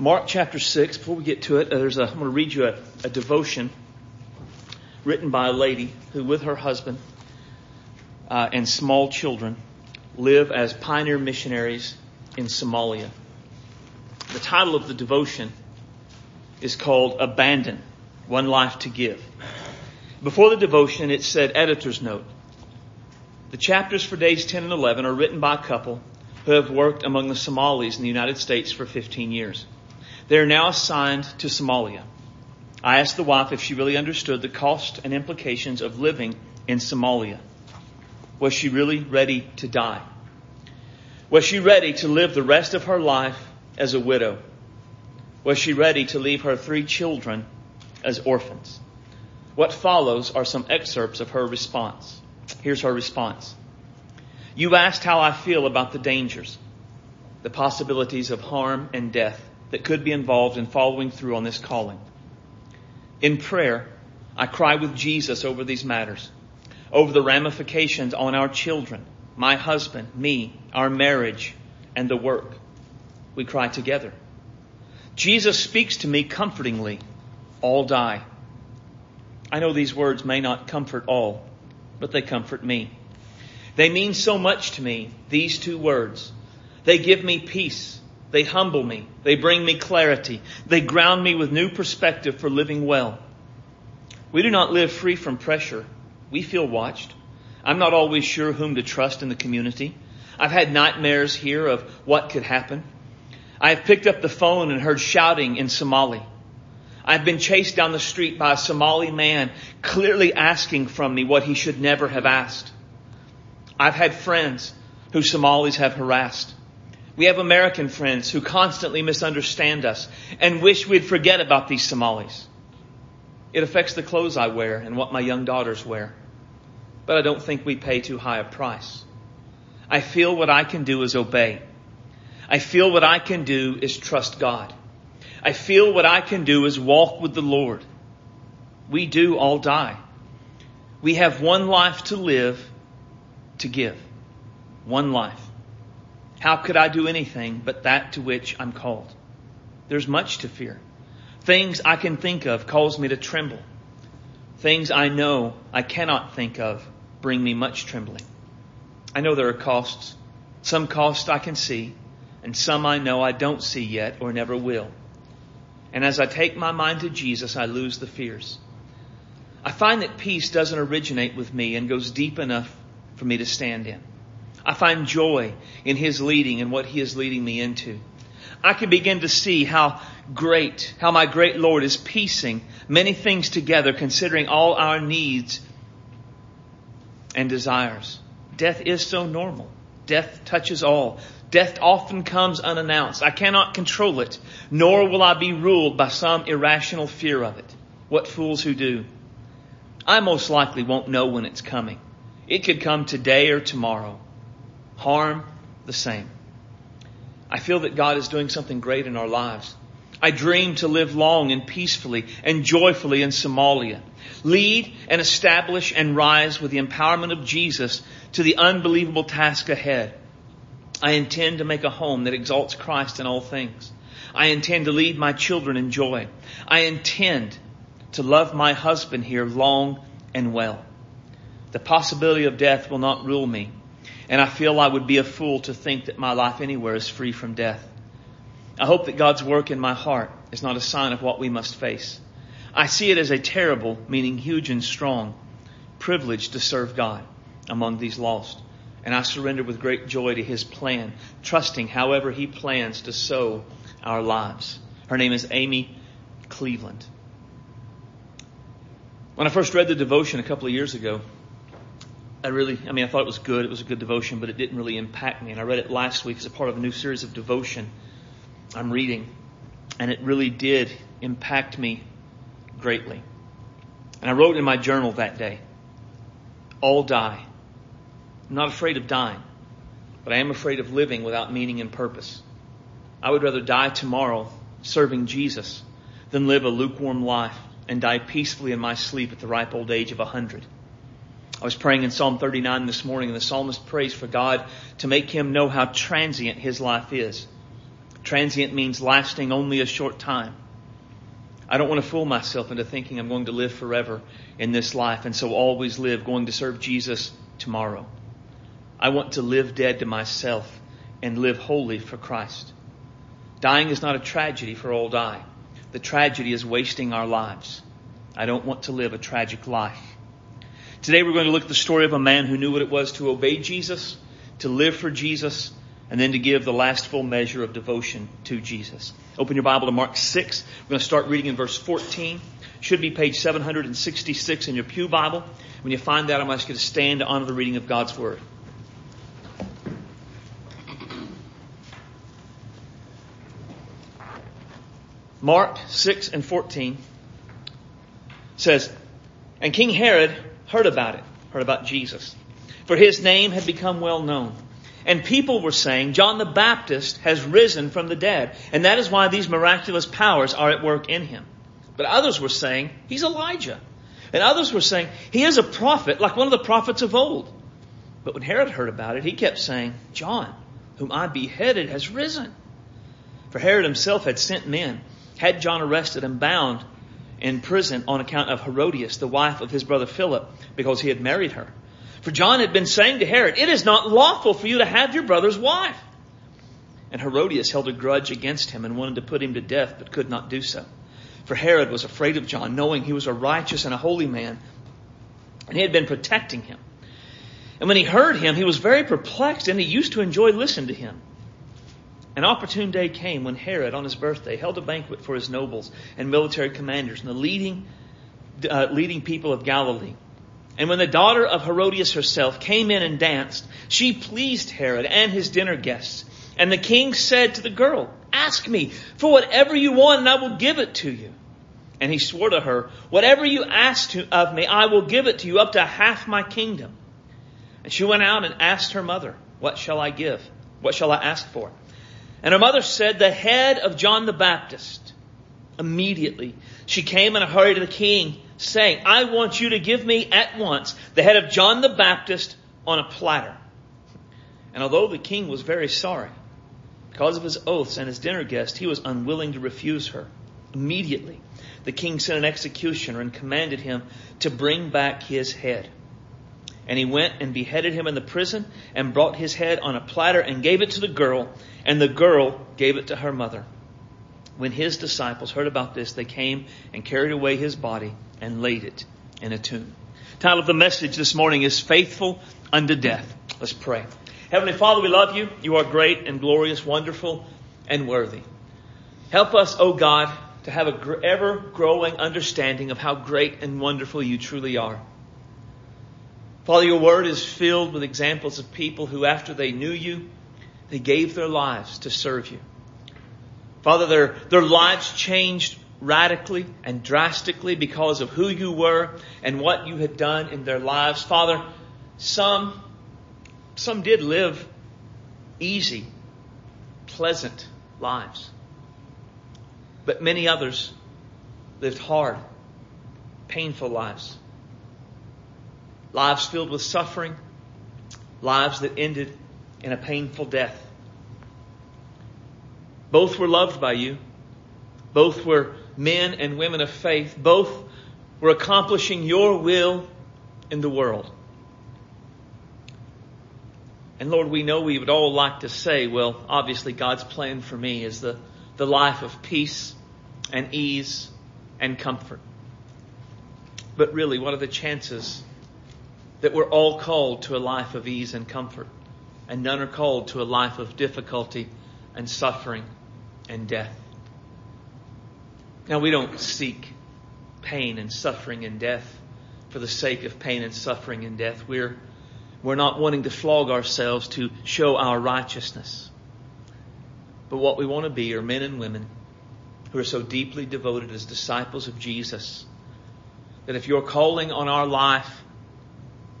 Mark chapter 6, before we get to it, uh, there's a, I'm going to read you a, a devotion written by a lady who, with her husband uh, and small children, live as pioneer missionaries in Somalia. The title of the devotion is called Abandon, One Life to Give. Before the devotion, it said editor's note. The chapters for days 10 and 11 are written by a couple who have worked among the Somalis in the United States for 15 years. They are now assigned to Somalia. I asked the wife if she really understood the cost and implications of living in Somalia. Was she really ready to die? Was she ready to live the rest of her life as a widow? Was she ready to leave her three children as orphans? What follows are some excerpts of her response. Here's her response. You asked how I feel about the dangers, the possibilities of harm and death that could be involved in following through on this calling. In prayer, I cry with Jesus over these matters, over the ramifications on our children, my husband, me, our marriage, and the work. We cry together. Jesus speaks to me comfortingly, all die. I know these words may not comfort all, but they comfort me. They mean so much to me, these two words. They give me peace. They humble me. They bring me clarity. They ground me with new perspective for living well. We do not live free from pressure. We feel watched. I'm not always sure whom to trust in the community. I've had nightmares here of what could happen. I have picked up the phone and heard shouting in Somali. I've been chased down the street by a Somali man clearly asking from me what he should never have asked. I've had friends who Somalis have harassed. We have American friends who constantly misunderstand us and wish we'd forget about these Somalis. It affects the clothes I wear and what my young daughters wear. But I don't think we pay too high a price. I feel what I can do is obey. I feel what I can do is trust God. I feel what I can do is walk with the Lord. We do all die. We have one life to live, to give. One life. How could I do anything but that to which I'm called? There's much to fear. Things I can think of cause me to tremble. Things I know I cannot think of bring me much trembling. I know there are costs. Some costs I can see, and some I know I don't see yet or never will. And as I take my mind to Jesus, I lose the fears. I find that peace doesn't originate with me and goes deep enough for me to stand in. I find joy in His leading and what He is leading me into. I can begin to see how great, how my great Lord is piecing many things together, considering all our needs and desires. Death is so normal. Death touches all. Death often comes unannounced. I cannot control it, nor will I be ruled by some irrational fear of it. What fools who do. I most likely won't know when it's coming. It could come today or tomorrow. Harm, the same. I feel that God is doing something great in our lives. I dream to live long and peacefully and joyfully in Somalia. Lead and establish and rise with the empowerment of Jesus to the unbelievable task ahead. I intend to make a home that exalts Christ in all things. I intend to lead my children in joy. I intend to love my husband here long and well. The possibility of death will not rule me, and I feel I would be a fool to think that my life anywhere is free from death. I hope that God's work in my heart is not a sign of what we must face. I see it as a terrible, meaning huge and strong, privilege to serve God among these lost. And I surrender with great joy to His plan, trusting however He plans to sow our lives. Her name is Amy Cleveland. When I first read the devotion a couple of years ago, I really, I mean, I thought it was good. It was a good devotion, but it didn't really impact me. And I read it last week as a part of a new series of devotion I'm reading. And it really did impact me greatly. And I wrote in my journal that day, all die. I'm not afraid of dying, but I am afraid of living without meaning and purpose. I would rather die tomorrow serving Jesus than live a lukewarm life and die peacefully in my sleep at the ripe old age of a hundred. I was praying in Psalm 39 this morning and the psalmist prays for God to make him know how transient his life is. Transient means lasting only a short time. I don't want to fool myself into thinking I'm going to live forever in this life and so always live going to serve Jesus tomorrow. I want to live dead to myself and live wholly for Christ. Dying is not a tragedy for old I. The tragedy is wasting our lives. I don't want to live a tragic life. Today we're going to look at the story of a man who knew what it was to obey Jesus, to live for Jesus, and then to give the last full measure of devotion to Jesus. Open your Bible to Mark 6. We're going to start reading in verse 14. Should be page 766 in your Pew Bible. When you find that, I'm going to ask you to stand to honor the reading of God's Word. Mark 6 and 14 says, And King Herod heard about it, heard about Jesus, for his name had become well known. And people were saying, John the Baptist has risen from the dead, and that is why these miraculous powers are at work in him. But others were saying, he's Elijah. And others were saying, he is a prophet, like one of the prophets of old. But when Herod heard about it, he kept saying, John, whom I beheaded, has risen. For Herod himself had sent men, had John arrested and bound in prison on account of Herodias, the wife of his brother Philip, because he had married her. For John had been saying to Herod, It is not lawful for you to have your brother's wife. And Herodias held a grudge against him and wanted to put him to death, but could not do so. For Herod was afraid of John, knowing he was a righteous and a holy man, and he had been protecting him. And when he heard him, he was very perplexed, and he used to enjoy listening to him. An opportune day came when Herod, on his birthday, held a banquet for his nobles and military commanders and the leading, uh, leading people of Galilee. And when the daughter of Herodias herself came in and danced, she pleased Herod and his dinner guests. And the king said to the girl, Ask me for whatever you want, and I will give it to you. And he swore to her, Whatever you ask to, of me, I will give it to you, up to half my kingdom. And she went out and asked her mother, What shall I give? What shall I ask for? And her mother said, The head of John the Baptist. Immediately, she came in a hurry to the king saying, I want you to give me at once the head of John the Baptist on a platter. And although the king was very sorry, because of his oaths and his dinner guest, he was unwilling to refuse her. Immediately, the king sent an executioner and commanded him to bring back his head. And he went and beheaded him in the prison and brought his head on a platter and gave it to the girl, and the girl gave it to her mother. When his disciples heard about this, they came and carried away his body and laid it in a tomb. Title of the message this morning is Faithful Unto Death. Let's pray. Heavenly Father, we love you. You are great and glorious, wonderful and worthy. Help us, O oh God, to have a ever growing understanding of how great and wonderful you truly are. Father, your word is filled with examples of people who, after they knew you, they gave their lives to serve you. Father, their, their lives changed radically and drastically because of who you were and what you had done in their lives. Father, some, some did live easy, pleasant lives. But many others lived hard, painful lives. Lives filled with suffering, lives that ended in a painful death. Both were loved by you. Both were men and women of faith. Both were accomplishing your will in the world. And Lord, we know we would all like to say, well, obviously God's plan for me is the, the life of peace and ease and comfort. But really, what are the chances that we're all called to a life of ease and comfort, and none are called to a life of difficulty and suffering and death? Now, we don't seek pain and suffering and death for the sake of pain and suffering and death. We're, we're not wanting to flog ourselves to show our righteousness. But what we want to be are men and women who are so deeply devoted as disciples of Jesus that if your calling on our life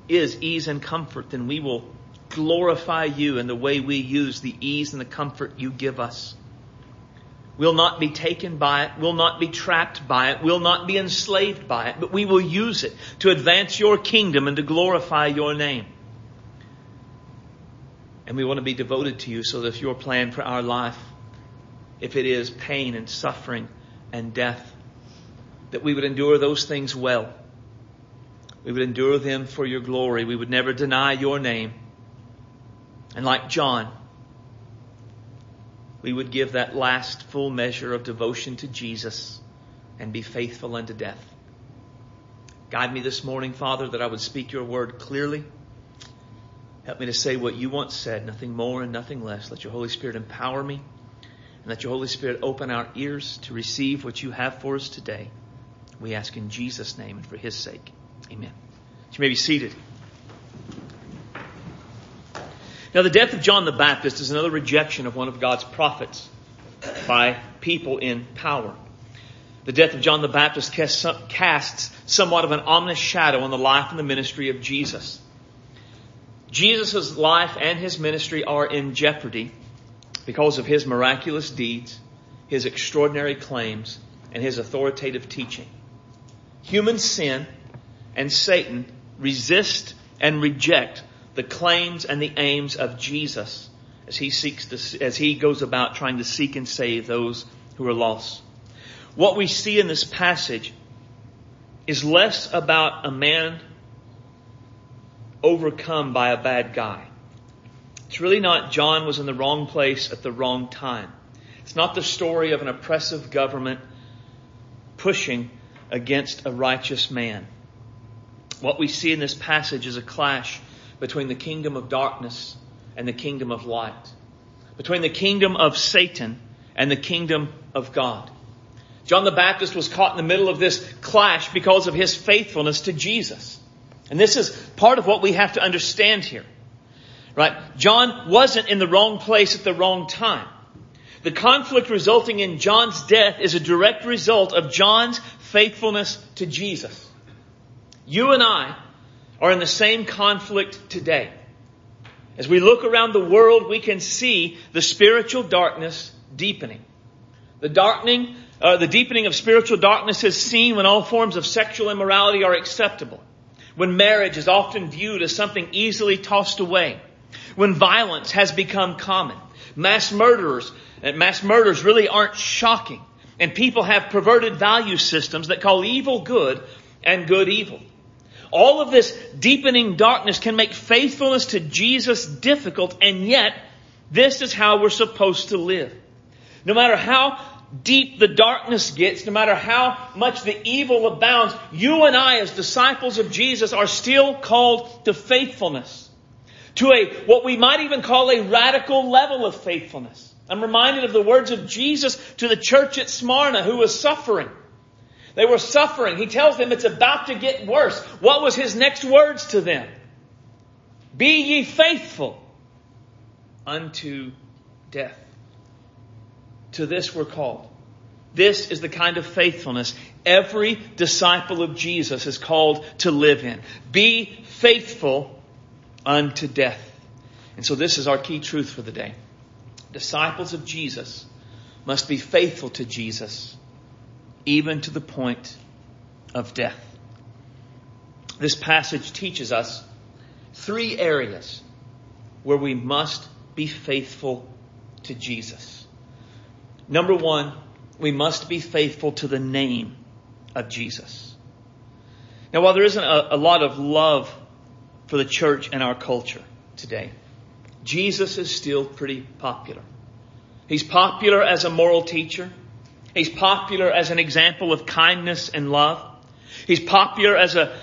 is ease and comfort, then we will glorify you in the way we use the ease and the comfort you give us We'll not be taken by it, We'll not be trapped by it, We'll not be enslaved by it, but we will use it to advance your kingdom and to glorify your name. And we want to be devoted to you so that if your plan for our life if it is pain and suffering and death, that we would endure those things well. We would endure them for your glory. We would never deny your name. And like John, we would give that last full measure of devotion to Jesus and be faithful unto death. Guide me this morning, Father, that I would speak your word clearly. Help me to say what you once said, nothing more and nothing less. Let your Holy Spirit empower me and let your Holy Spirit open our ears to receive what you have for us today. We ask in Jesus' name and for his sake. Amen. You may be seated. Now, the death of John the Baptist is another rejection of one of God's prophets by people in power. The death of John the Baptist casts somewhat of an ominous shadow on the life and the ministry of Jesus. Jesus' life and his ministry are in jeopardy because of his miraculous deeds, his extraordinary claims, and his authoritative teaching. Human sin and Satan resist and reject the claims and the aims of Jesus as he seeks to, as he goes about trying to seek and save those who are lost. What we see in this passage is less about a man overcome by a bad guy. It's really not John was in the wrong place at the wrong time. It's not the story of an oppressive government pushing against a righteous man. What we see in this passage is a clash between the kingdom of darkness and the kingdom of light, between the kingdom of Satan and the kingdom of God. John the Baptist was caught in the middle of this clash because of his faithfulness to Jesus. And this is part of what we have to understand here. Right? John wasn't in the wrong place at the wrong time. The conflict resulting in John's death is a direct result of John's faithfulness to Jesus. You and I are in the same conflict today. As we look around the world, we can see the spiritual darkness deepening. The darkening, uh, the deepening of spiritual darkness is seen when all forms of sexual immorality are acceptable. When marriage is often viewed as something easily tossed away. When violence has become common. Mass murderers, uh, mass murders really aren't shocking. And people have perverted value systems that call evil good and good evil. All of this deepening darkness can make faithfulness to Jesus difficult, and yet, this is how we're supposed to live. No matter how deep the darkness gets, no matter how much the evil abounds, you and I as disciples of Jesus are still called to faithfulness. To a, what we might even call a radical level of faithfulness. I'm reminded of the words of Jesus to the church at Smyrna who was suffering. They were suffering. He tells them it's about to get worse. What was his next words to them? Be ye faithful unto death. To this we're called. This is the kind of faithfulness every disciple of Jesus is called to live in. Be faithful unto death. And so this is our key truth for the day. Disciples of Jesus must be faithful to Jesus even to the point of death. This passage teaches us three areas where we must be faithful to Jesus. Number one, we must be faithful to the name of Jesus. Now, while there isn't a, a lot of love for the church and our culture today, Jesus is still pretty popular. He's popular as a moral teacher. He's popular as an example of kindness and love. He's popular as a,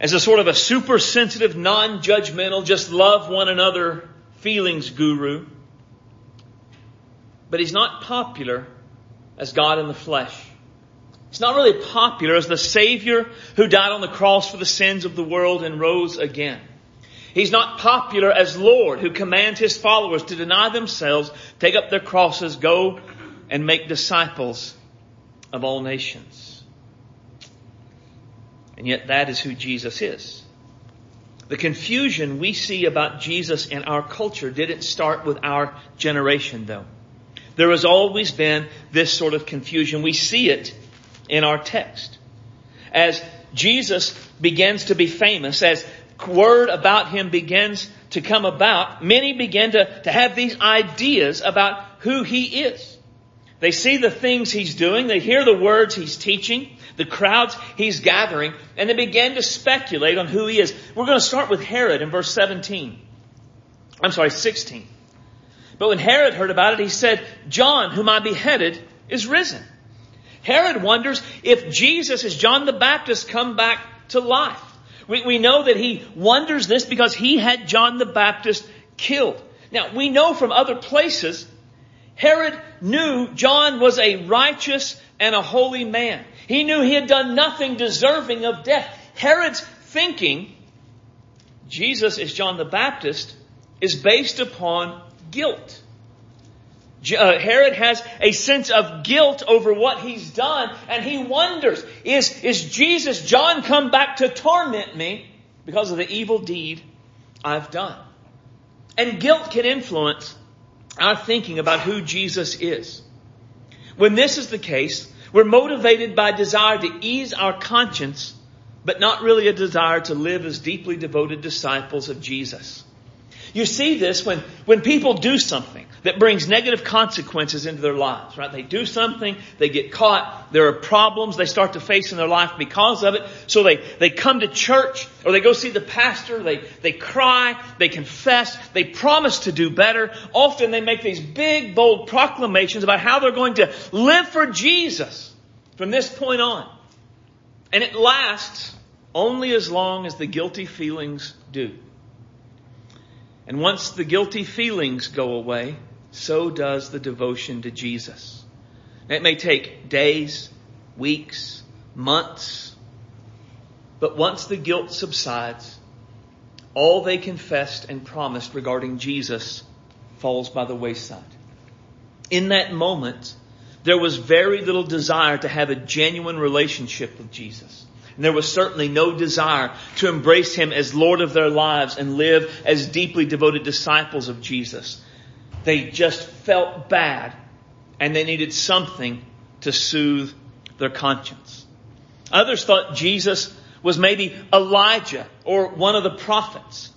as a sort of a super sensitive, non-judgmental, just love one another feelings guru. But he's not popular as God in the flesh. He's not really popular as the Savior who died on the cross for the sins of the world and rose again. He's not popular as Lord who commands his followers to deny themselves, take up their crosses, go and make disciples of all nations. And yet that is who Jesus is. The confusion we see about Jesus in our culture didn't start with our generation though. There has always been this sort of confusion. We see it in our text. As Jesus begins to be famous, as word about him begins to come about, many begin to, to have these ideas about who he is. They see the things he's doing. They hear the words he's teaching, the crowds he's gathering, and they begin to speculate on who he is. We're going to start with Herod in verse 17. I'm sorry, 16. But when Herod heard about it, he said, John, whom I beheaded, is risen. Herod wonders if Jesus is John the Baptist come back to life. We, we know that he wonders this because he had John the Baptist killed. Now, we know from other places, Herod knew John was a righteous and a holy man. He knew he had done nothing deserving of death. Herod's thinking, Jesus is John the Baptist, is based upon guilt. Uh, Herod has a sense of guilt over what he's done, and he wonders, is, is Jesus, John come back to torment me because of the evil deed I've done? And guilt can influence our thinking about who Jesus is. When this is the case, we're motivated by desire to ease our conscience, but not really a desire to live as deeply devoted disciples of Jesus. You see this when, when people do something that brings negative consequences into their lives, right? They do something, they get caught, there are problems they start to face in their life because of it. So they, they come to church or they go see the pastor, they, they cry, they confess, they promise to do better. Often they make these big, bold proclamations about how they're going to live for Jesus from this point on. And it lasts only as long as the guilty feelings do. And once the guilty feelings go away, so does the devotion to Jesus. It may take days, weeks, months, but once the guilt subsides, all they confessed and promised regarding Jesus falls by the wayside. In that moment, there was very little desire to have a genuine relationship with Jesus. And there was certainly no desire to embrace Him as Lord of their lives and live as deeply devoted disciples of Jesus. They just felt bad and they needed something to soothe their conscience. Others thought Jesus was maybe Elijah or one of the prophets.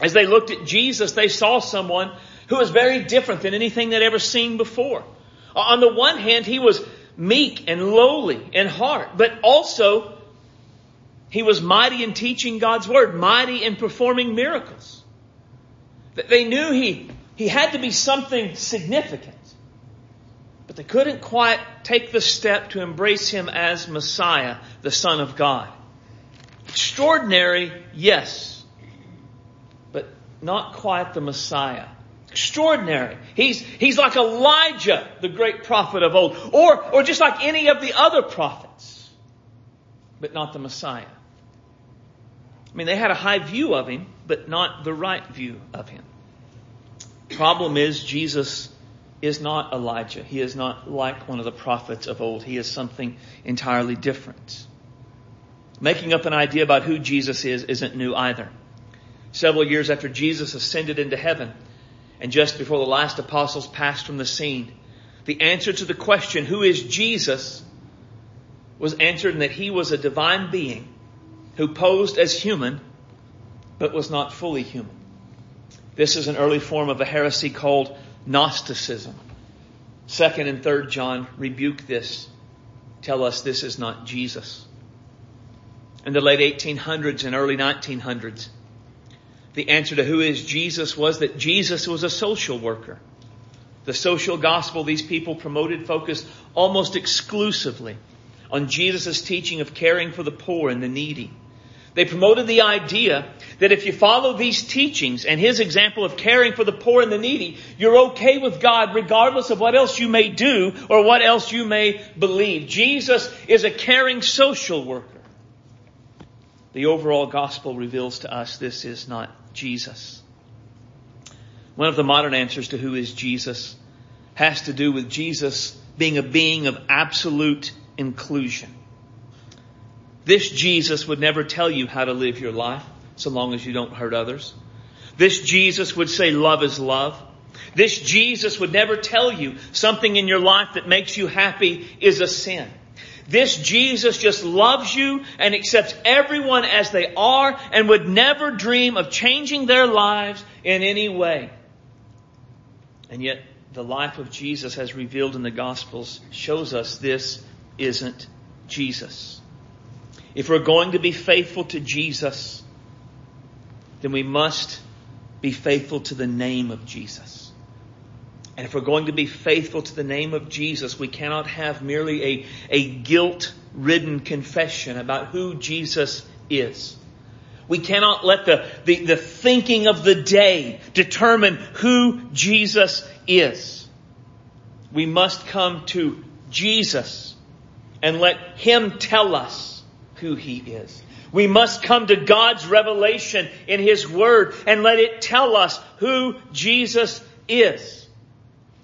As they looked at Jesus, they saw someone who was very different than anything they'd ever seen before. On the one hand, he was meek and lowly in heart, but also he was mighty in teaching God's word, mighty in performing miracles. They knew he, he had to be something significant, but they couldn't quite take the step to embrace him as Messiah, the Son of God. Extraordinary, yes, but not quite the Messiah. Extraordinary. He's, he's like Elijah, the great prophet of old, or, or just like any of the other prophets, but not the Messiah. I mean, they had a high view of him, but not the right view of him. Problem is, Jesus is not Elijah. He is not like one of the prophets of old. He is something entirely different. Making up an idea about who Jesus is isn't new either. Several years after Jesus ascended into heaven, and just before the last apostles passed from the scene, the answer to the question, who is Jesus, was answered in that he was a divine being who posed as human, but was not fully human. This is an early form of a heresy called Gnosticism. Second and third John rebuke this, tell us this is not Jesus. In the late 1800s and early 1900s, the answer to who is Jesus was that Jesus was a social worker. The social gospel these people promoted focused almost exclusively on Jesus' teaching of caring for the poor and the needy. They promoted the idea that if you follow these teachings and his example of caring for the poor and the needy, you're okay with God regardless of what else you may do or what else you may believe. Jesus is a caring social worker. The overall gospel reveals to us this is not Jesus. One of the modern answers to who is Jesus has to do with Jesus being a being of absolute inclusion. This Jesus would never tell you how to live your life so long as you don't hurt others. This Jesus would say love is love. This Jesus would never tell you something in your life that makes you happy is a sin. This Jesus just loves you and accepts everyone as they are and would never dream of changing their lives in any way. And yet, the life of Jesus as revealed in the Gospels shows us this isn't Jesus. If we're going to be faithful to Jesus, then we must be faithful to the name of Jesus. And if we're going to be faithful to the name of Jesus, we cannot have merely a, a guilt ridden confession about who Jesus is. We cannot let the, the, the, thinking of the day determine who Jesus is. We must come to Jesus and let Him tell us who He is. We must come to God's revelation in His Word and let it tell us who Jesus is.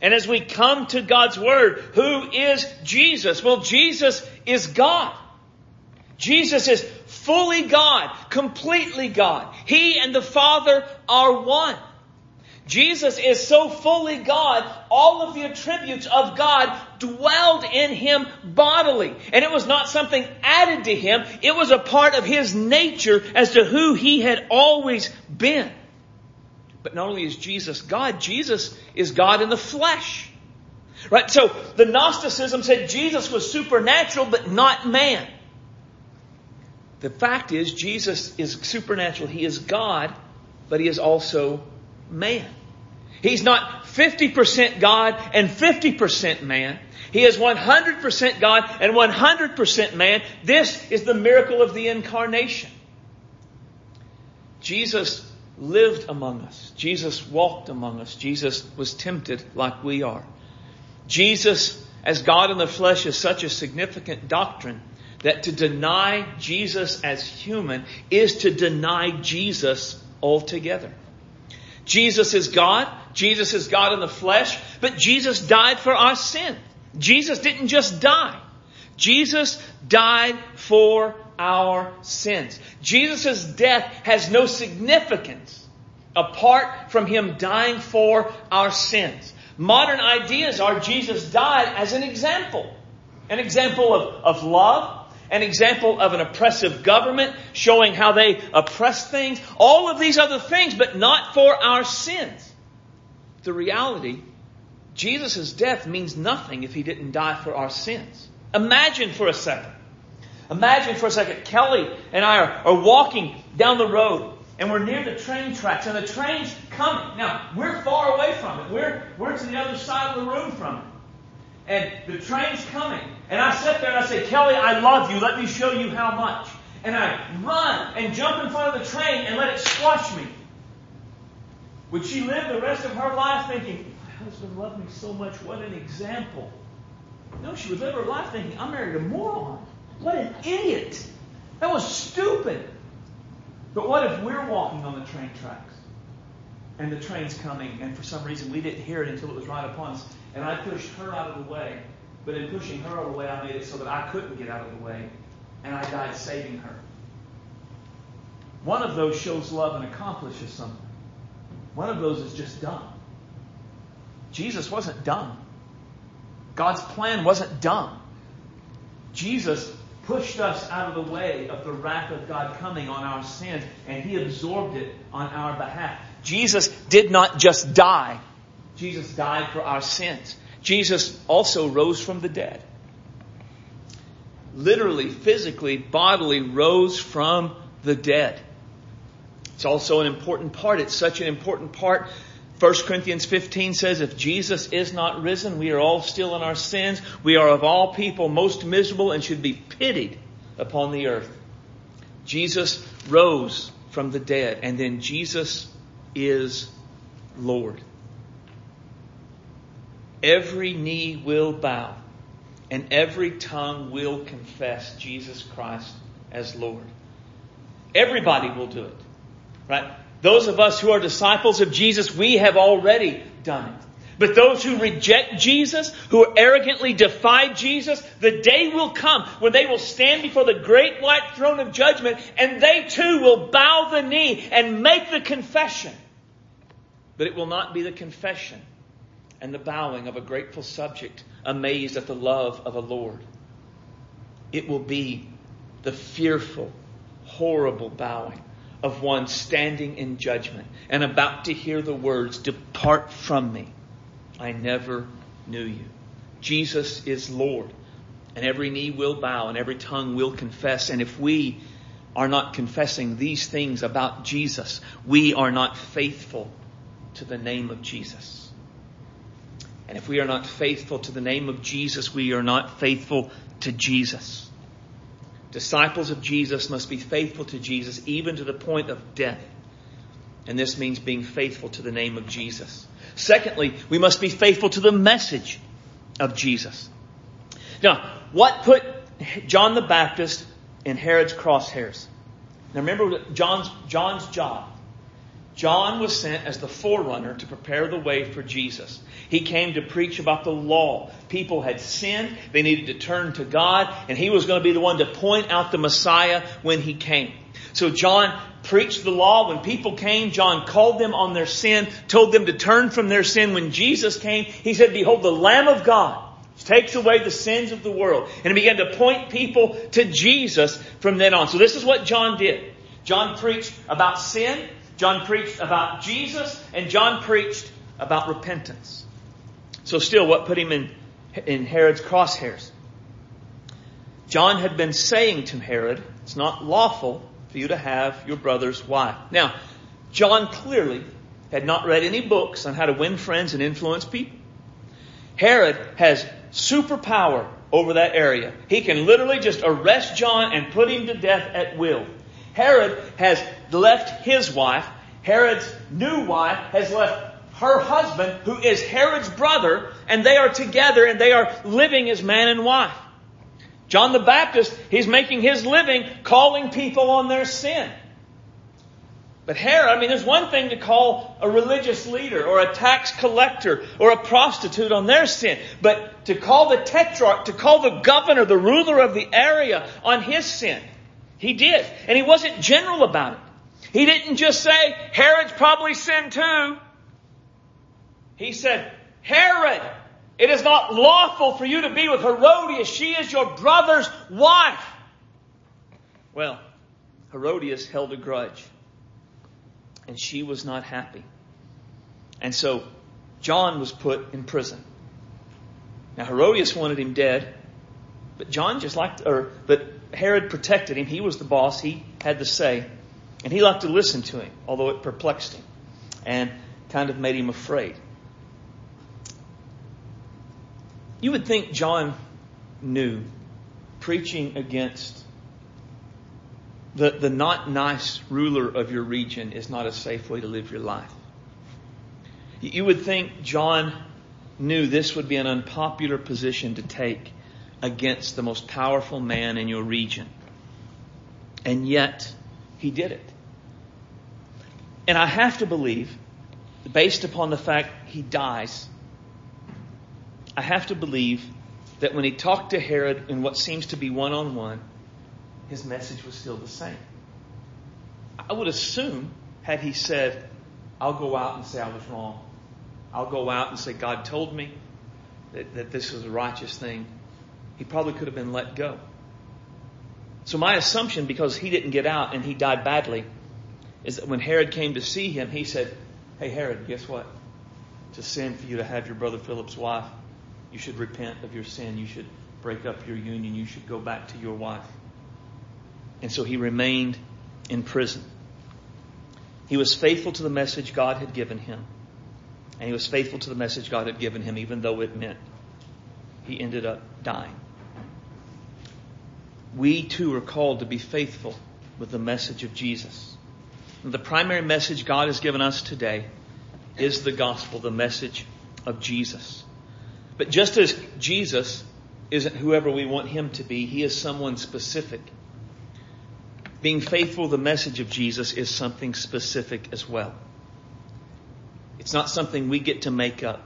And as we come to God's Word, who is Jesus? Well, Jesus is God. Jesus is fully God, completely God. He and the Father are one. Jesus is so fully God, all of the attributes of God dwelled in Him bodily. And it was not something added to Him, it was a part of His nature as to who He had always been. But not only is Jesus God, Jesus is God in the flesh. Right? So the Gnosticism said Jesus was supernatural but not man. The fact is, Jesus is supernatural. He is God, but He is also man. He's not 50% God and 50% man. He is 100% God and 100% man. This is the miracle of the incarnation. Jesus lived among us. Jesus walked among us. Jesus was tempted like we are. Jesus, as God in the flesh, is such a significant doctrine that to deny Jesus as human is to deny Jesus altogether. Jesus is God. Jesus is God in the flesh, but Jesus died for our sin. Jesus didn't just die. Jesus died for our sins. Jesus' death has no significance apart from Him dying for our sins. Modern ideas are Jesus died as an example. An example of, of love, an example of an oppressive government showing how they oppress things, all of these other things, but not for our sins. The reality, Jesus' death means nothing if he didn't die for our sins. Imagine for a second. Imagine for a second, Kelly and I are, are walking down the road and we're near the train tracks and the train's coming. Now, we're far away from it. We're, we're to the other side of the room from it and the train's coming. And I sit there and I say, Kelly, I love you. Let me show you how much. And I run and jump in front of the train and let it squash me. Would she live the rest of her life thinking, my husband loved me so much? What an example. No, she would live her life thinking, I married a moron. What an idiot. That was stupid. But what if we're walking on the train tracks and the train's coming and for some reason we didn't hear it until it was right upon us and I pushed her out of the way. But in pushing her out of the way, I made it so that I couldn't get out of the way, and I died saving her. One of those shows love and accomplishes something. One of those is just dumb. Jesus wasn't dumb. God's plan wasn't dumb. Jesus pushed us out of the way of the wrath of God coming on our sins, and He absorbed it on our behalf. Jesus did not just die, Jesus died for our sins. Jesus also rose from the dead. Literally, physically, bodily rose from the dead. It's also an important part. It's such an important part. 1 Corinthians 15 says, if Jesus is not risen, we are all still in our sins. We are of all people most miserable and should be pitied upon the earth. Jesus rose from the dead, and then Jesus is Lord every knee will bow and every tongue will confess Jesus Christ as Lord. Everybody will do it. Right? Those of us who are disciples of Jesus, we have already done it. But those who reject Jesus, who arrogantly defy Jesus, the day will come when they will stand before the great white throne of judgment and they too will bow the knee and make the confession. But it will not be the confession and the bowing of a grateful subject amazed at the love of a Lord. It will be the fearful, horrible bowing of one standing in judgment and about to hear the words, Depart from me. I never knew you. Jesus is Lord. And every knee will bow and every tongue will confess. And if we are not confessing these things about Jesus, we are not faithful to the name of Jesus. And if we are not faithful to the name of Jesus, we are not faithful to Jesus. Disciples of Jesus must be faithful to Jesus even to the point of death. And this means being faithful to the name of Jesus. Secondly, we must be faithful to the message of Jesus. Now, what put John the Baptist in Herod's crosshairs? Now remember John's, John's job. John was sent as the forerunner to prepare the way for Jesus. He came to preach about the law. People had sinned. They needed to turn to God, and he was going to be the one to point out the Messiah when he came. So John preached the law. When people came, John called them on their sin, told them to turn from their sin. When Jesus came, he said, Behold, the Lamb of God takes away the sins of the world. And he began to point people to Jesus from then on. So this is what John did. John preached about sin, John preached about Jesus, and John preached about repentance. So still, what put him in, in Herod's crosshairs? John had been saying to Herod, it's not lawful for you to have your brother's wife. Now, John clearly had not read any books on how to win friends and influence people. Herod has superpower over that area. He can literally just arrest John and put him to death at will. Herod has left his wife. Herod's new wife has left her husband, who is Herod's brother, and they are together and they are living as man and wife. John the Baptist, he's making his living calling people on their sin. But Herod, I mean, there's one thing to call a religious leader or a tax collector or a prostitute on their sin. But to call the tetrarch, to call the governor, the ruler of the area on his sin, he did. And he wasn't general about it. He didn't just say, Herod's probably sinned too. He said, Herod, it is not lawful for you to be with Herodias. She is your brother's wife. Well, Herodias held a grudge and she was not happy. And so John was put in prison. Now Herodias wanted him dead, but John just liked, or, but Herod protected him. He was the boss. He had the say. And he liked to listen to him, although it perplexed him and kind of made him afraid. You would think John knew preaching against the, the not nice ruler of your region is not a safe way to live your life. You would think John knew this would be an unpopular position to take against the most powerful man in your region. And yet, he did it. And I have to believe, based upon the fact he dies, I have to believe that when he talked to Herod in what seems to be one on one, his message was still the same. I would assume, had he said, I'll go out and say I was wrong. I'll go out and say God told me that, that this was a righteous thing. He probably could have been let go. So my assumption, because he didn't get out and he died badly, is that when Herod came to see him, he said, Hey Herod, guess what? A sin for you to have your brother Philip's wife. You should repent of your sin. You should break up your union. You should go back to your wife. And so he remained in prison. He was faithful to the message God had given him. And he was faithful to the message God had given him, even though it meant he ended up dying. We too are called to be faithful with the message of Jesus. And the primary message God has given us today is the gospel, the message of Jesus. But just as Jesus isn't whoever we want him to be, he is someone specific. Being faithful to the message of Jesus is something specific as well. It's not something we get to make up.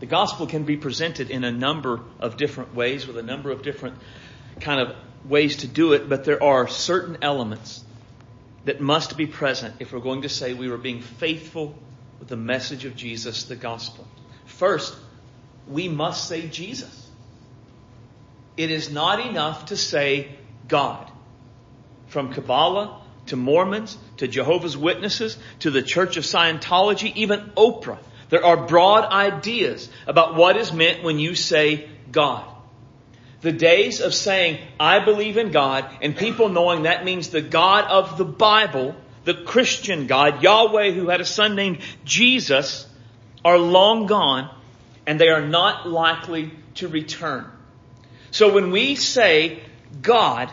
The gospel can be presented in a number of different ways with a number of different kind of ways to do it, but there are certain elements that must be present if we're going to say we were being faithful with the message of Jesus, the gospel. First, we must say Jesus. It is not enough to say God. From Kabbalah to Mormons to Jehovah's Witnesses to the Church of Scientology, even Oprah. There are broad ideas about what is meant when you say God. The days of saying, I believe in God, and people knowing that means the God of the Bible, the Christian God, Yahweh, who had a son named Jesus, are long gone, and they are not likely to return. So when we say God,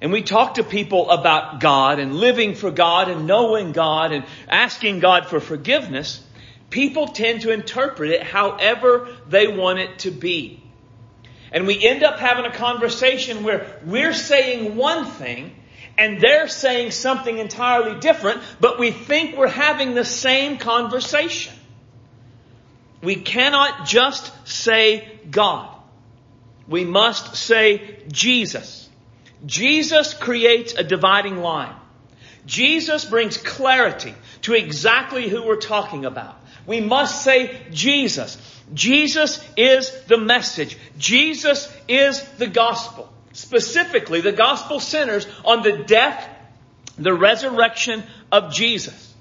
and we talk to people about God and living for God and knowing God and asking God for forgiveness, people tend to interpret it however they want it to be. And we end up having a conversation where we're saying one thing and they're saying something entirely different, but we think we're having the same conversation. We cannot just say God. We must say Jesus. Jesus creates a dividing line. Jesus brings clarity to exactly who we're talking about. We must say Jesus. Jesus is the message. Jesus is the gospel. Specifically, the gospel centers on the death, the resurrection of Jesus.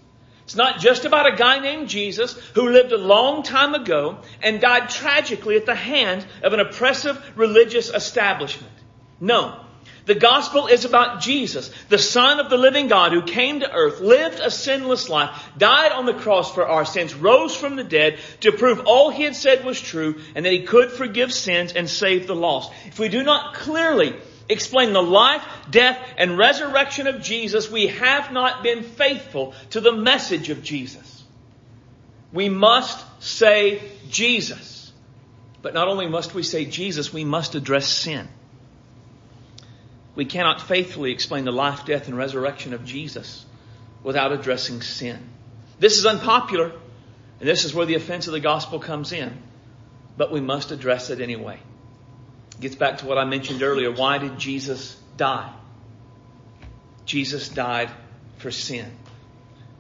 It's not just about a guy named Jesus who lived a long time ago and died tragically at the hand of an oppressive religious establishment. No. The gospel is about Jesus, the Son of the living God who came to earth, lived a sinless life, died on the cross for our sins, rose from the dead to prove all he had said was true and that he could forgive sins and save the lost. If we do not clearly explain the life, death, and resurrection of Jesus, we have not been faithful to the message of Jesus. We must say Jesus. But not only must we say Jesus, we must address sin. We cannot faithfully explain the life, death, and resurrection of Jesus without addressing sin. This is unpopular, and this is where the offense of the gospel comes in, but we must address it anyway. It gets back to what I mentioned earlier. Why did Jesus die? Jesus died for sin.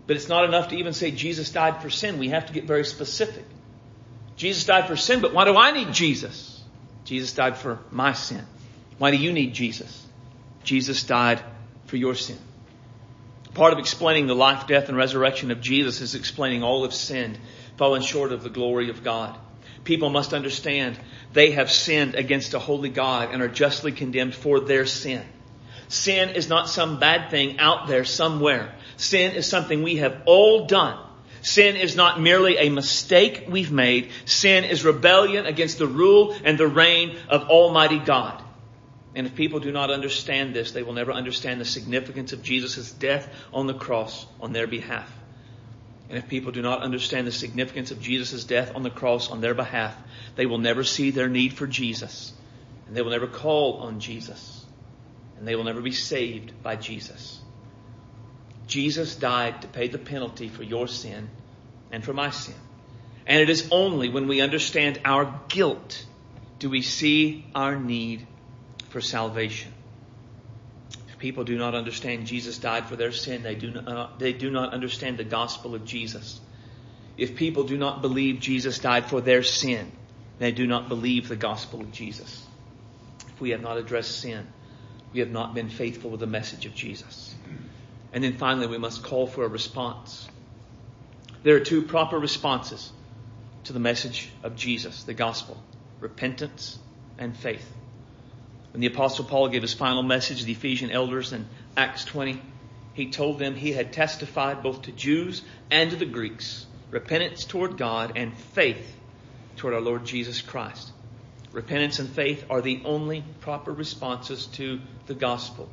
But it's not enough to even say Jesus died for sin. We have to get very specific. Jesus died for sin, but why do I need Jesus? Jesus died for my sin. Why do you need Jesus? Jesus died for your sin. Part of explaining the life, death, and resurrection of Jesus is explaining all have sinned, fallen short of the glory of God. People must understand they have sinned against a holy God and are justly condemned for their sin. Sin is not some bad thing out there somewhere. Sin is something we have all done. Sin is not merely a mistake we've made. Sin is rebellion against the rule and the reign of Almighty God. And if people do not understand this, they will never understand the significance of Jesus' death on the cross on their behalf. And if people do not understand the significance of Jesus' death on the cross on their behalf, they will never see their need for Jesus. And they will never call on Jesus. And they will never be saved by Jesus. Jesus died to pay the penalty for your sin and for my sin. And it is only when we understand our guilt do we see our need for salvation. If people do not understand Jesus died for their sin, they do not, uh, they do not understand the gospel of Jesus. If people do not believe Jesus died for their sin, they do not believe the gospel of Jesus. If we have not addressed sin, we have not been faithful with the message of Jesus. And then finally, we must call for a response. There are two proper responses to the message of Jesus, the gospel repentance and faith. When the apostle Paul gave his final message to the Ephesian elders in Acts 20, he told them he had testified both to Jews and to the Greeks repentance toward God and faith toward our Lord Jesus Christ. Repentance and faith are the only proper responses to the gospel.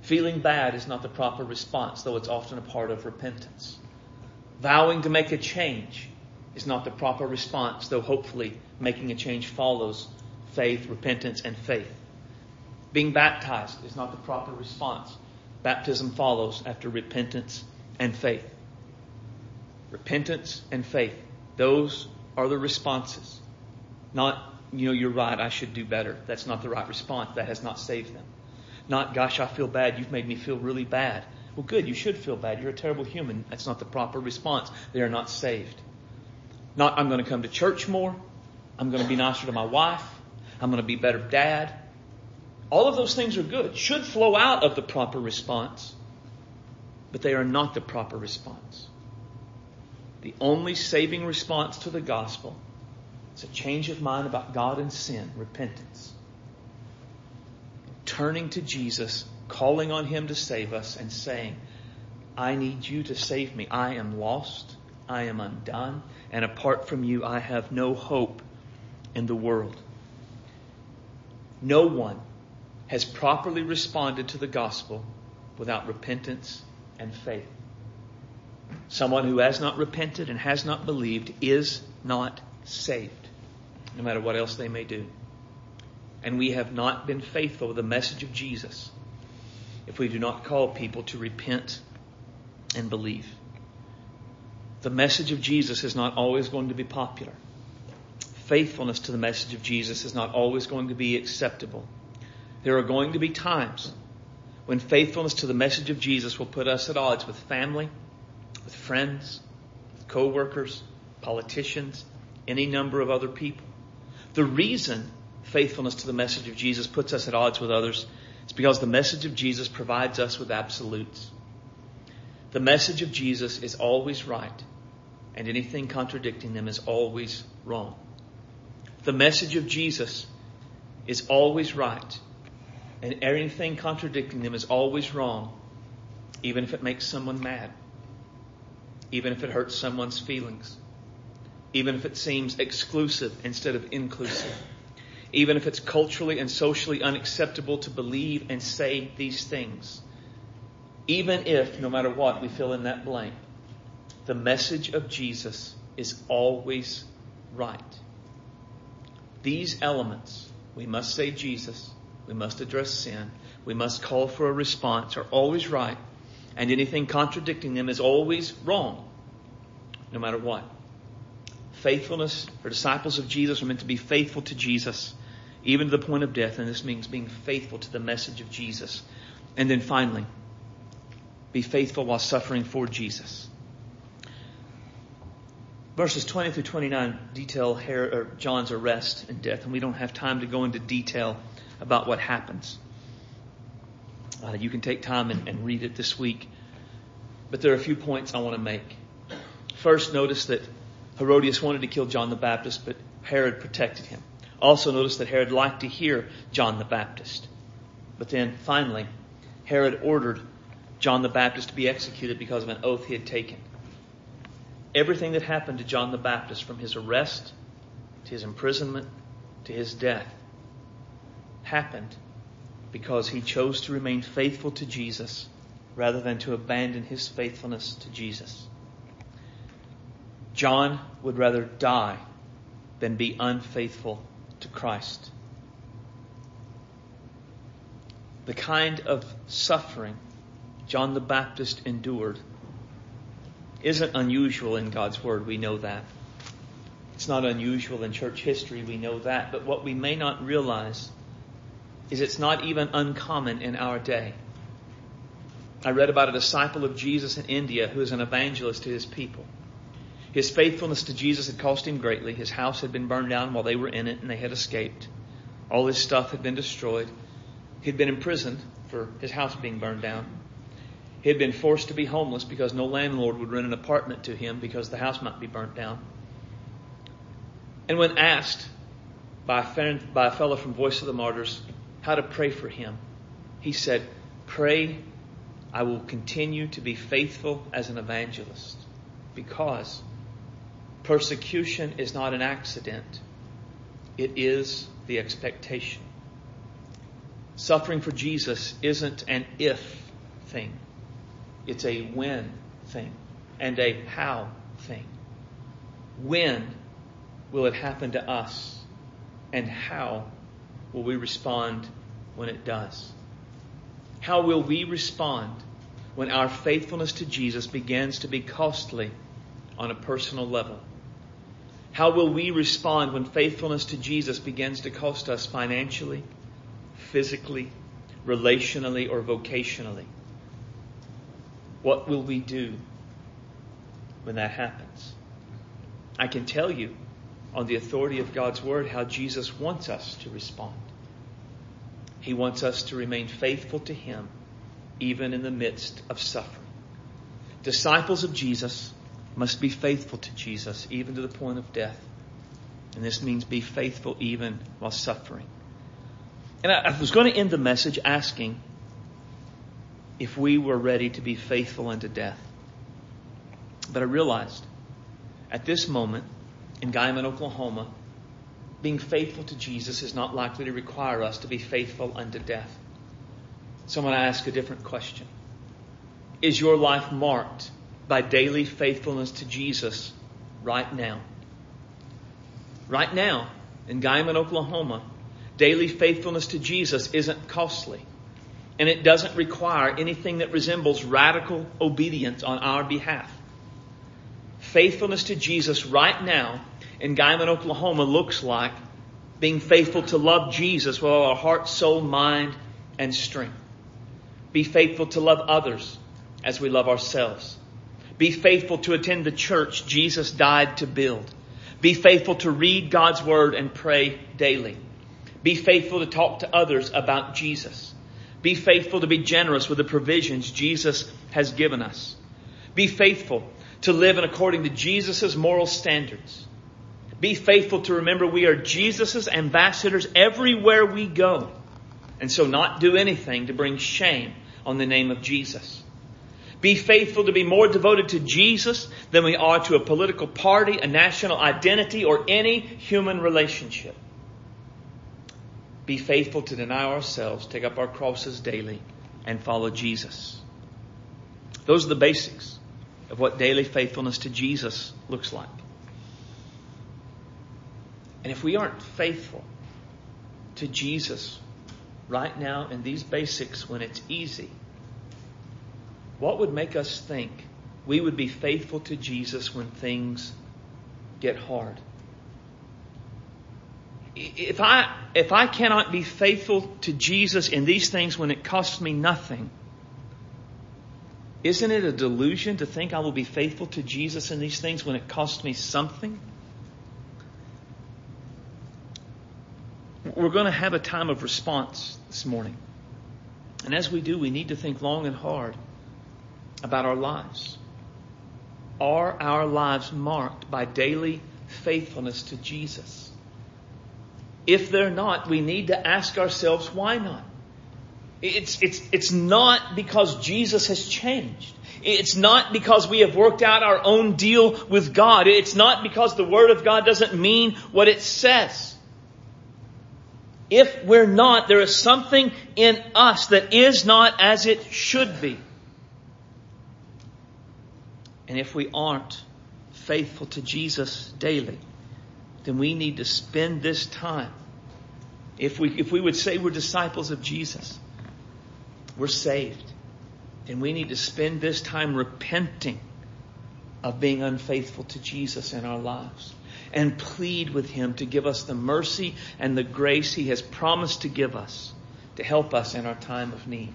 Feeling bad is not the proper response, though it's often a part of repentance. Vowing to make a change is not the proper response, though hopefully making a change follows faith, repentance, and faith. Being baptized is not the proper response. Baptism follows after repentance and faith. Repentance and faith. Those are the responses. Not, you know, you're right, I should do better. That's not the right response. That has not saved them. Not, gosh, I feel bad. You've made me feel really bad. Well, good. You should feel bad. You're a terrible human. That's not the proper response. They are not saved. Not, I'm going to come to church more. I'm going to be nicer to my wife. I'm going to be better dad. All of those things are good, should flow out of the proper response, but they are not the proper response. The only saving response to the gospel is a change of mind about God and sin, repentance. Turning to Jesus, calling on Him to save us, and saying, I need you to save me. I am lost. I am undone. And apart from you, I have no hope in the world. No one has properly responded to the gospel without repentance and faith. Someone who has not repented and has not believed is not saved, no matter what else they may do. And we have not been faithful with the message of Jesus if we do not call people to repent and believe. The message of Jesus is not always going to be popular. Faithfulness to the message of Jesus is not always going to be acceptable. There are going to be times when faithfulness to the message of Jesus will put us at odds with family, with friends, with co-workers, politicians, any number of other people. The reason faithfulness to the message of Jesus puts us at odds with others is because the message of Jesus provides us with absolutes. The message of Jesus is always right, and anything contradicting them is always wrong. The message of Jesus is always right, and anything contradicting them is always wrong, even if it makes someone mad even if it hurts someone's feelings, even if it seems exclusive instead of inclusive, even if it's culturally and socially unacceptable to believe and say these things, even if, no matter what, we fill in that blank, the message of Jesus is always right. These elements, we must say Jesus, we must address sin, we must call for a response, are always right and anything contradicting them is always wrong, no matter what. Faithfulness, or disciples of Jesus are meant to be faithful to Jesus, even to the point of death, and this means being faithful to the message of Jesus. And then finally, be faithful while suffering for Jesus. Verses 20 through 29 detail John's arrest and death, and we don't have time to go into detail about what happens. Uh, you can take time and, and read it this week. But there are a few points I want to make. First, notice that Herodias wanted to kill John the Baptist, but Herod protected him. Also, notice that Herod liked to hear John the Baptist. But then, finally, Herod ordered John the Baptist to be executed because of an oath he had taken. Everything that happened to John the Baptist, from his arrest to his imprisonment to his death, happened because he chose to remain faithful to Jesus rather than to abandon his faithfulness to Jesus. John would rather die than be unfaithful to Christ. The kind of suffering John the Baptist endured isn't unusual in God's Word. We know that. It's not unusual in church history. We know that. But what we may not realize is it's not even uncommon in our day. I read about a disciple of Jesus in India who is an evangelist to his people. His faithfulness to Jesus had cost him greatly. His house had been burned down while they were in it and they had escaped. All his stuff had been destroyed. He'd been imprisoned for his house being burned down. He had been forced to be homeless because no landlord would rent an apartment to him because the house might be burnt down. And when asked by a, friend, by a fellow from Voice of the Martyrs how to pray for him. He said, Pray I will continue to be faithful as an evangelist because persecution is not an accident, it is the expectation. Suffering for Jesus isn't an if thing, it's a when thing and a how thing. When will it happen to us? And how will we respond when it does? How will we respond when our faithfulness to Jesus begins to be costly on a personal level? How will we respond when faithfulness to Jesus begins to cost us financially, physically, relationally, or vocationally? What will we do when that happens? I can tell you on the authority of God's Word how Jesus wants us to respond. He wants us to remain faithful to Him even in the midst of suffering. Disciples of Jesus must be faithful to Jesus, even to the point of death. And this means be faithful even while suffering. And I, was going to end the message asking if we were ready to be faithful unto death. But I realized at this moment in Guymon, Oklahoma, being faithful to Jesus is not likely to require us to be faithful unto death. So I'm going to ask a different question. Is your life marked by daily faithfulness to Jesus right now? Right now, in Guymon, Oklahoma, daily faithfulness to Jesus isn't costly. And it doesn't require anything that resembles radical obedience on our behalf. Faithfulness to Jesus right now in Guymon, Oklahoma looks like being faithful to love Jesus with all our heart, soul, mind, and strength. Be faithful to love others as we love ourselves. Be faithful to attend the church Jesus died to build. Be faithful to read God's Word and pray daily. Be faithful to talk to others about Jesus. Be faithful to be generous with the provisions Jesus has given us. Be faithful to live in according to Jesus' moral standards. Be faithful to remember we are Jesus' ambassadors everywhere we go. And so not do anything to bring shame on the name of Jesus. Be faithful to be more devoted to Jesus than we are to a political party, a national identity, or any human relationship. Be faithful to deny ourselves, take up our crosses daily, and follow Jesus. Those are the basics of what daily faithfulness to Jesus looks like. And if we aren't faithful to Jesus right now in these basics when it's easy, what would make us think we would be faithful to Jesus when things get hard? If I, if I cannot be faithful to Jesus in these things when it costs me nothing, isn't it a delusion to think I will be faithful to Jesus in these things when it costs me something? We're going to have a time of response this morning. And as we do, we need to think long and hard about our lives. Are our lives marked by daily faithfulness to Jesus? If they're not, we need to ask ourselves, why not? It's, it's, it's not because Jesus has changed. It's not because we have worked out our own deal with God. It's not because the Word of God doesn't mean what it says. If we're not, there is something in us that is not as it should be. And if we aren't faithful to Jesus daily, then we need to spend this time. If we, if we would say we're disciples of Jesus, we're saved. And we need to spend this time repenting of being unfaithful to Jesus in our lives and plead with Him to give us the mercy and the grace He has promised to give us to help us in our time of need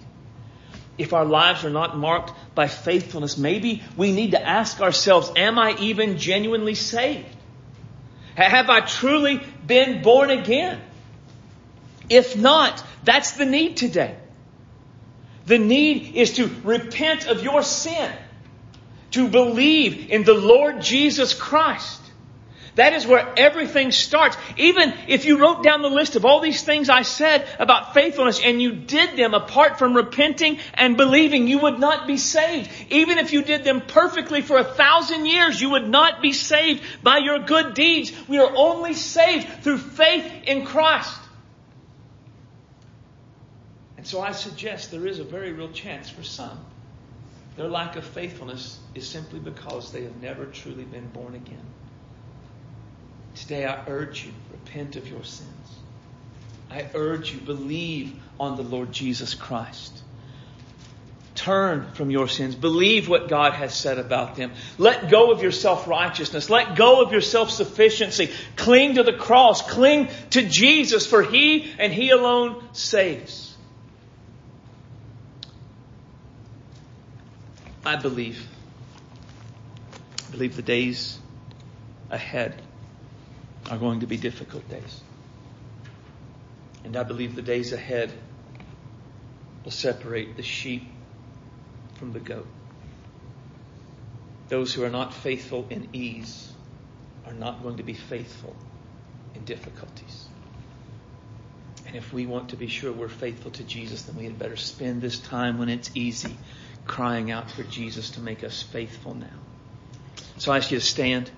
if our lives are not marked by faithfulness, maybe we need to ask ourselves, am I even genuinely saved? Have I truly been born again? If not, that's the need today. The need is to repent of your sin, to believe in the Lord Jesus Christ, that is where everything starts. Even if you wrote down the list of all these things I said about faithfulness and you did them apart from repenting and believing, you would not be saved. Even if you did them perfectly for a thousand years, you would not be saved by your good deeds. We are only saved through faith in Christ. And so I suggest there is a very real chance for some. Their lack of faithfulness is simply because they have never truly been born again. Today I urge you, repent of your sins. I urge you, believe on the Lord Jesus Christ. Turn from your sins. Believe what God has said about them. Let go of your self-righteousness. Let go of your self-sufficiency. Cling to the cross. Cling to Jesus for He and He alone saves. I believe. I believe the days ahead are going to be difficult days. And I believe the days ahead will separate the sheep from the goat. Those who are not faithful in ease are not going to be faithful in difficulties. And if we want to be sure we're faithful to Jesus, then we had better spend this time when it's easy crying out for Jesus to make us faithful now. So I ask you to stand.